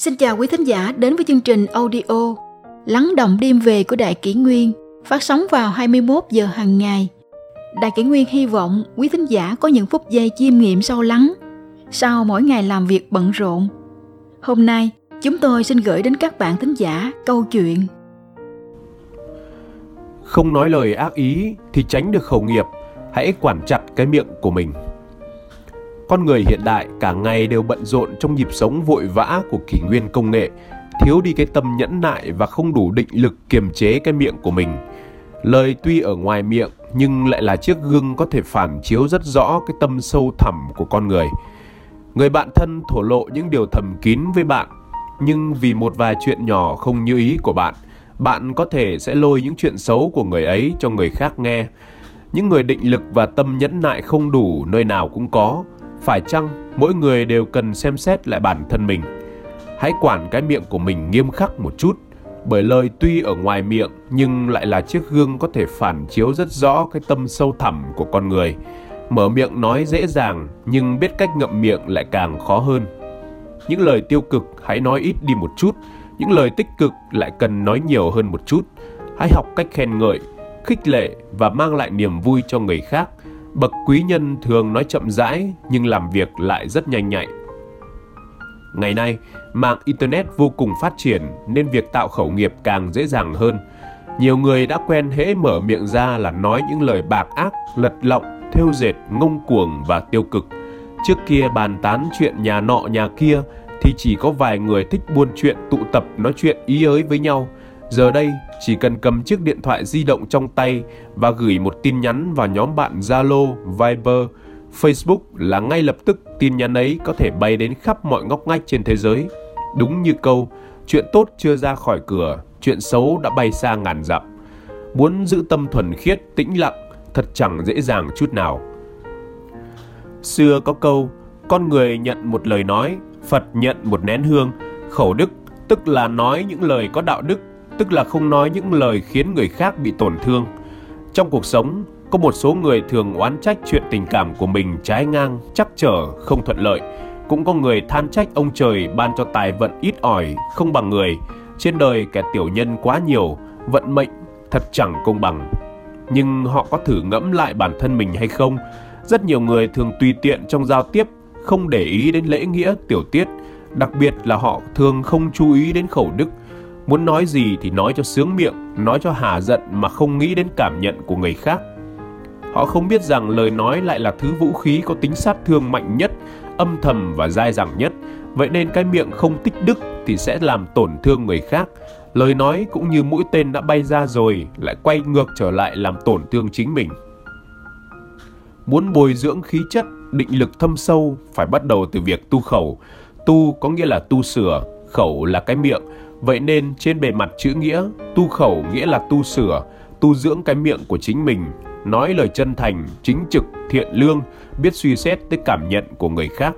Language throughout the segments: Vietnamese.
Xin chào quý thính giả đến với chương trình audio Lắng động đêm về của Đại Kỷ Nguyên phát sóng vào 21 giờ hàng ngày. Đại Kỷ Nguyên hy vọng quý thính giả có những phút giây chiêm nghiệm sâu lắng sau mỗi ngày làm việc bận rộn. Hôm nay, chúng tôi xin gửi đến các bạn thính giả câu chuyện Không nói lời ác ý thì tránh được khẩu nghiệp, hãy quản chặt cái miệng của mình. Con người hiện đại cả ngày đều bận rộn trong nhịp sống vội vã của kỷ nguyên công nghệ, thiếu đi cái tâm nhẫn nại và không đủ định lực kiềm chế cái miệng của mình. Lời tuy ở ngoài miệng nhưng lại là chiếc gương có thể phản chiếu rất rõ cái tâm sâu thẳm của con người. Người bạn thân thổ lộ những điều thầm kín với bạn, nhưng vì một vài chuyện nhỏ không như ý của bạn, bạn có thể sẽ lôi những chuyện xấu của người ấy cho người khác nghe. Những người định lực và tâm nhẫn nại không đủ nơi nào cũng có, phải chăng mỗi người đều cần xem xét lại bản thân mình? Hãy quản cái miệng của mình nghiêm khắc một chút, bởi lời tuy ở ngoài miệng nhưng lại là chiếc gương có thể phản chiếu rất rõ cái tâm sâu thẳm của con người. Mở miệng nói dễ dàng nhưng biết cách ngậm miệng lại càng khó hơn. Những lời tiêu cực hãy nói ít đi một chút, những lời tích cực lại cần nói nhiều hơn một chút. Hãy học cách khen ngợi, khích lệ và mang lại niềm vui cho người khác bậc quý nhân thường nói chậm rãi nhưng làm việc lại rất nhanh nhạy. Ngày nay, mạng Internet vô cùng phát triển nên việc tạo khẩu nghiệp càng dễ dàng hơn. Nhiều người đã quen hễ mở miệng ra là nói những lời bạc ác, lật lọng, thêu dệt, ngông cuồng và tiêu cực. Trước kia bàn tán chuyện nhà nọ nhà kia thì chỉ có vài người thích buôn chuyện tụ tập nói chuyện ý ới với nhau – Giờ đây, chỉ cần cầm chiếc điện thoại di động trong tay và gửi một tin nhắn vào nhóm bạn Zalo, Viber, Facebook là ngay lập tức tin nhắn ấy có thể bay đến khắp mọi ngóc ngách trên thế giới. Đúng như câu, chuyện tốt chưa ra khỏi cửa, chuyện xấu đã bay xa ngàn dặm. Muốn giữ tâm thuần khiết, tĩnh lặng, thật chẳng dễ dàng chút nào. Xưa có câu, con người nhận một lời nói, Phật nhận một nén hương, khẩu đức tức là nói những lời có đạo đức tức là không nói những lời khiến người khác bị tổn thương. Trong cuộc sống, có một số người thường oán trách chuyện tình cảm của mình trái ngang, chắc trở, không thuận lợi. Cũng có người than trách ông trời ban cho tài vận ít ỏi, không bằng người. Trên đời kẻ tiểu nhân quá nhiều, vận mệnh thật chẳng công bằng. Nhưng họ có thử ngẫm lại bản thân mình hay không? Rất nhiều người thường tùy tiện trong giao tiếp, không để ý đến lễ nghĩa, tiểu tiết. Đặc biệt là họ thường không chú ý đến khẩu đức, Muốn nói gì thì nói cho sướng miệng, nói cho hà giận mà không nghĩ đến cảm nhận của người khác. Họ không biết rằng lời nói lại là thứ vũ khí có tính sát thương mạnh nhất, âm thầm và dai dẳng nhất. Vậy nên cái miệng không tích đức thì sẽ làm tổn thương người khác. Lời nói cũng như mũi tên đã bay ra rồi lại quay ngược trở lại làm tổn thương chính mình. Muốn bồi dưỡng khí chất, định lực thâm sâu phải bắt đầu từ việc tu khẩu. Tu có nghĩa là tu sửa, khẩu là cái miệng Vậy nên trên bề mặt chữ nghĩa, tu khẩu nghĩa là tu sửa, tu dưỡng cái miệng của chính mình, nói lời chân thành, chính trực, thiện lương, biết suy xét tới cảm nhận của người khác.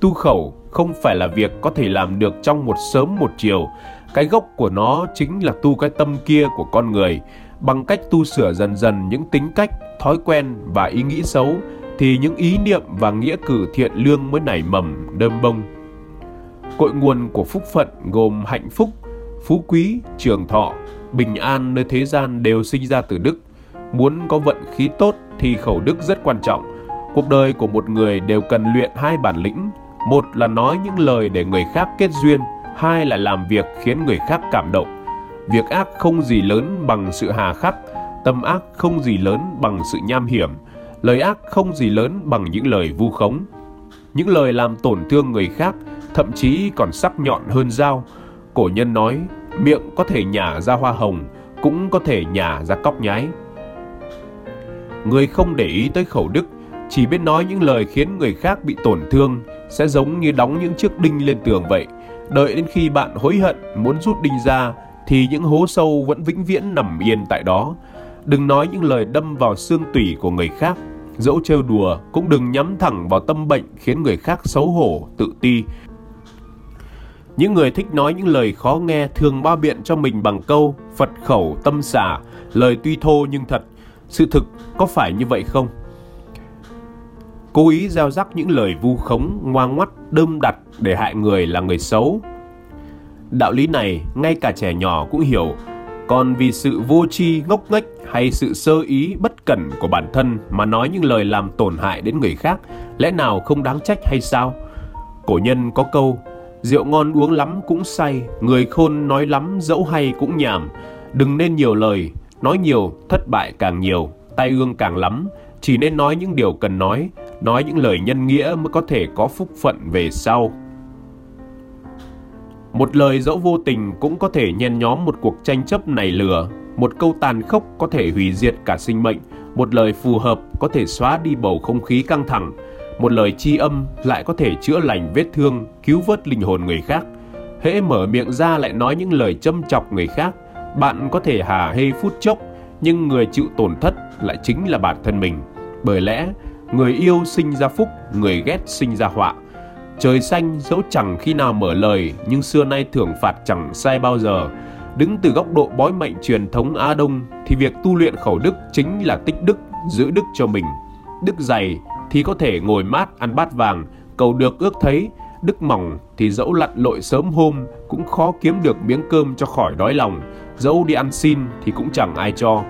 Tu khẩu không phải là việc có thể làm được trong một sớm một chiều, cái gốc của nó chính là tu cái tâm kia của con người, bằng cách tu sửa dần dần những tính cách, thói quen và ý nghĩ xấu thì những ý niệm và nghĩa cử thiện lương mới nảy mầm, đơm bông. Cội nguồn của phúc phận gồm hạnh phúc, phú quý, trường thọ, bình an nơi thế gian đều sinh ra từ đức. Muốn có vận khí tốt thì khẩu đức rất quan trọng. Cuộc đời của một người đều cần luyện hai bản lĩnh. Một là nói những lời để người khác kết duyên, hai là làm việc khiến người khác cảm động. Việc ác không gì lớn bằng sự hà khắc, tâm ác không gì lớn bằng sự nham hiểm, lời ác không gì lớn bằng những lời vu khống. Những lời làm tổn thương người khác thậm chí còn sắc nhọn hơn dao. Cổ nhân nói, miệng có thể nhả ra hoa hồng, cũng có thể nhả ra cóc nhái. Người không để ý tới khẩu đức, chỉ biết nói những lời khiến người khác bị tổn thương, sẽ giống như đóng những chiếc đinh lên tường vậy. Đợi đến khi bạn hối hận muốn rút đinh ra, thì những hố sâu vẫn vĩnh viễn nằm yên tại đó. Đừng nói những lời đâm vào xương tủy của người khác, dẫu trêu đùa cũng đừng nhắm thẳng vào tâm bệnh khiến người khác xấu hổ, tự ti, những người thích nói những lời khó nghe thường bao biện cho mình bằng câu Phật khẩu tâm xả, lời tuy thô nhưng thật. Sự thực có phải như vậy không? Cố ý gieo rắc những lời vu khống, ngoan ngoắt, đơm đặt để hại người là người xấu. Đạo lý này ngay cả trẻ nhỏ cũng hiểu, còn vì sự vô tri ngốc nghếch hay sự sơ ý bất cẩn của bản thân mà nói những lời làm tổn hại đến người khác, lẽ nào không đáng trách hay sao? Cổ nhân có câu, rượu ngon uống lắm cũng say, người khôn nói lắm dẫu hay cũng nhảm. Đừng nên nhiều lời, nói nhiều thất bại càng nhiều, tai ương càng lắm, chỉ nên nói những điều cần nói, nói những lời nhân nghĩa mới có thể có phúc phận về sau. Một lời dẫu vô tình cũng có thể nhen nhóm một cuộc tranh chấp này lừa, một câu tàn khốc có thể hủy diệt cả sinh mệnh, một lời phù hợp có thể xóa đi bầu không khí căng thẳng, một lời chi âm lại có thể chữa lành vết thương, cứu vớt linh hồn người khác. Hễ mở miệng ra lại nói những lời châm chọc người khác, bạn có thể hà hê phút chốc, nhưng người chịu tổn thất lại chính là bản thân mình. Bởi lẽ, người yêu sinh ra phúc, người ghét sinh ra họa. Trời xanh dẫu chẳng khi nào mở lời, nhưng xưa nay thưởng phạt chẳng sai bao giờ. Đứng từ góc độ bói mệnh truyền thống Á Đông thì việc tu luyện khẩu đức chính là tích đức, giữ đức cho mình. Đức dày thì có thể ngồi mát ăn bát vàng, cầu được ước thấy, đức mỏng thì dẫu lặn lội sớm hôm cũng khó kiếm được miếng cơm cho khỏi đói lòng, dẫu đi ăn xin thì cũng chẳng ai cho.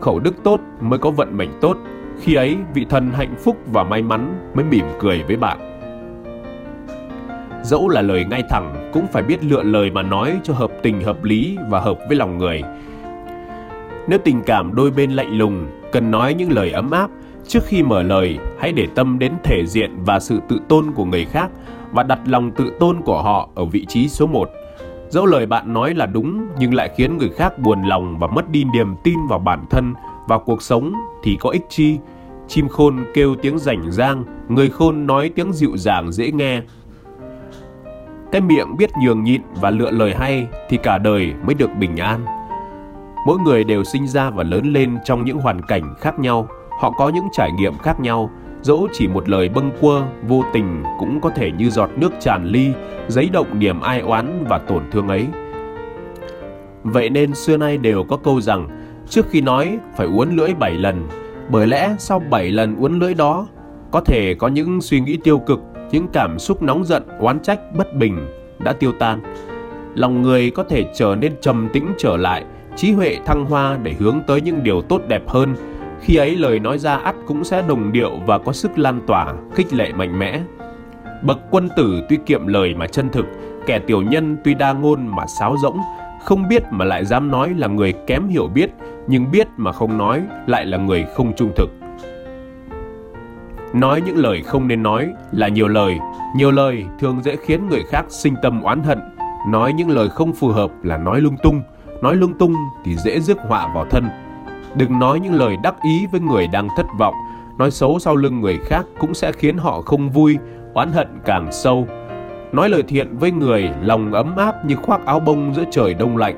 Khẩu đức tốt mới có vận mệnh tốt, khi ấy vị thần hạnh phúc và may mắn mới mỉm cười với bạn. Dẫu là lời ngay thẳng cũng phải biết lựa lời mà nói cho hợp tình hợp lý và hợp với lòng người. Nếu tình cảm đôi bên lạnh lùng, cần nói những lời ấm áp, trước khi mở lời hãy để tâm đến thể diện và sự tự tôn của người khác và đặt lòng tự tôn của họ ở vị trí số 1. Dẫu lời bạn nói là đúng nhưng lại khiến người khác buồn lòng và mất đi niềm tin vào bản thân, và cuộc sống thì có ích chi. Chim khôn kêu tiếng rảnh rang, người khôn nói tiếng dịu dàng dễ nghe. Cái miệng biết nhường nhịn và lựa lời hay thì cả đời mới được bình an. Mỗi người đều sinh ra và lớn lên trong những hoàn cảnh khác nhau, họ có những trải nghiệm khác nhau, dẫu chỉ một lời bâng quơ, vô tình cũng có thể như giọt nước tràn ly, giấy động niềm ai oán và tổn thương ấy. Vậy nên xưa nay đều có câu rằng, trước khi nói phải uốn lưỡi 7 lần, bởi lẽ sau 7 lần uốn lưỡi đó, có thể có những suy nghĩ tiêu cực, những cảm xúc nóng giận, oán trách, bất bình đã tiêu tan. Lòng người có thể trở nên trầm tĩnh trở lại, trí huệ thăng hoa để hướng tới những điều tốt đẹp hơn, khi ấy lời nói ra ắt cũng sẽ đồng điệu và có sức lan tỏa, khích lệ mạnh mẽ. Bậc quân tử tuy kiệm lời mà chân thực, kẻ tiểu nhân tuy đa ngôn mà sáo rỗng, không biết mà lại dám nói là người kém hiểu biết, nhưng biết mà không nói lại là người không trung thực. Nói những lời không nên nói là nhiều lời, nhiều lời thường dễ khiến người khác sinh tâm oán hận. Nói những lời không phù hợp là nói lung tung, nói lung tung thì dễ rước họa vào thân. Đừng nói những lời đắc ý với người đang thất vọng, nói xấu sau lưng người khác cũng sẽ khiến họ không vui, oán hận càng sâu. Nói lời thiện với người, lòng ấm áp như khoác áo bông giữa trời đông lạnh.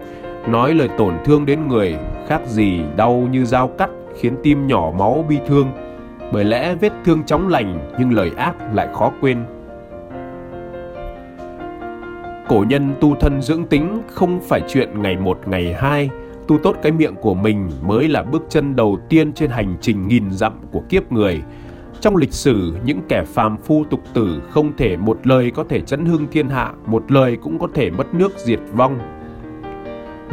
Nói lời tổn thương đến người, khác gì đau như dao cắt, khiến tim nhỏ máu bi thương. Bởi lẽ vết thương chóng lành nhưng lời ác lại khó quên. Cổ nhân tu thân dưỡng tính không phải chuyện ngày một ngày hai, tu tốt cái miệng của mình mới là bước chân đầu tiên trên hành trình nghìn dặm của kiếp người. Trong lịch sử, những kẻ phàm phu tục tử không thể một lời có thể chấn hưng thiên hạ, một lời cũng có thể mất nước diệt vong.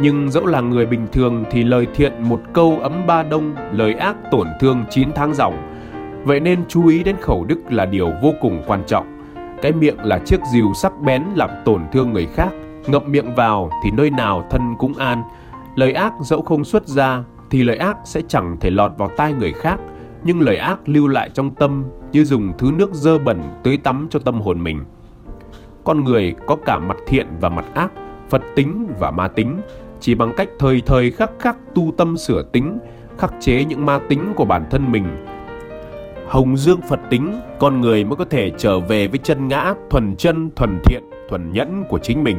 Nhưng dẫu là người bình thường thì lời thiện một câu ấm ba đông, lời ác tổn thương chín tháng ròng Vậy nên chú ý đến khẩu đức là điều vô cùng quan trọng. Cái miệng là chiếc rìu sắc bén làm tổn thương người khác, ngậm miệng vào thì nơi nào thân cũng an, Lời ác dẫu không xuất ra thì lời ác sẽ chẳng thể lọt vào tai người khác, nhưng lời ác lưu lại trong tâm như dùng thứ nước dơ bẩn tưới tắm cho tâm hồn mình. Con người có cả mặt thiện và mặt ác, Phật tính và ma tính, chỉ bằng cách thời thời khắc khắc tu tâm sửa tính, khắc chế những ma tính của bản thân mình. Hồng dương Phật tính, con người mới có thể trở về với chân ngã thuần chân, thuần thiện, thuần nhẫn của chính mình,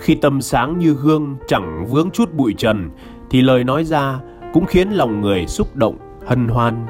khi tâm sáng như hương chẳng vướng chút bụi trần thì lời nói ra cũng khiến lòng người xúc động, hân hoan.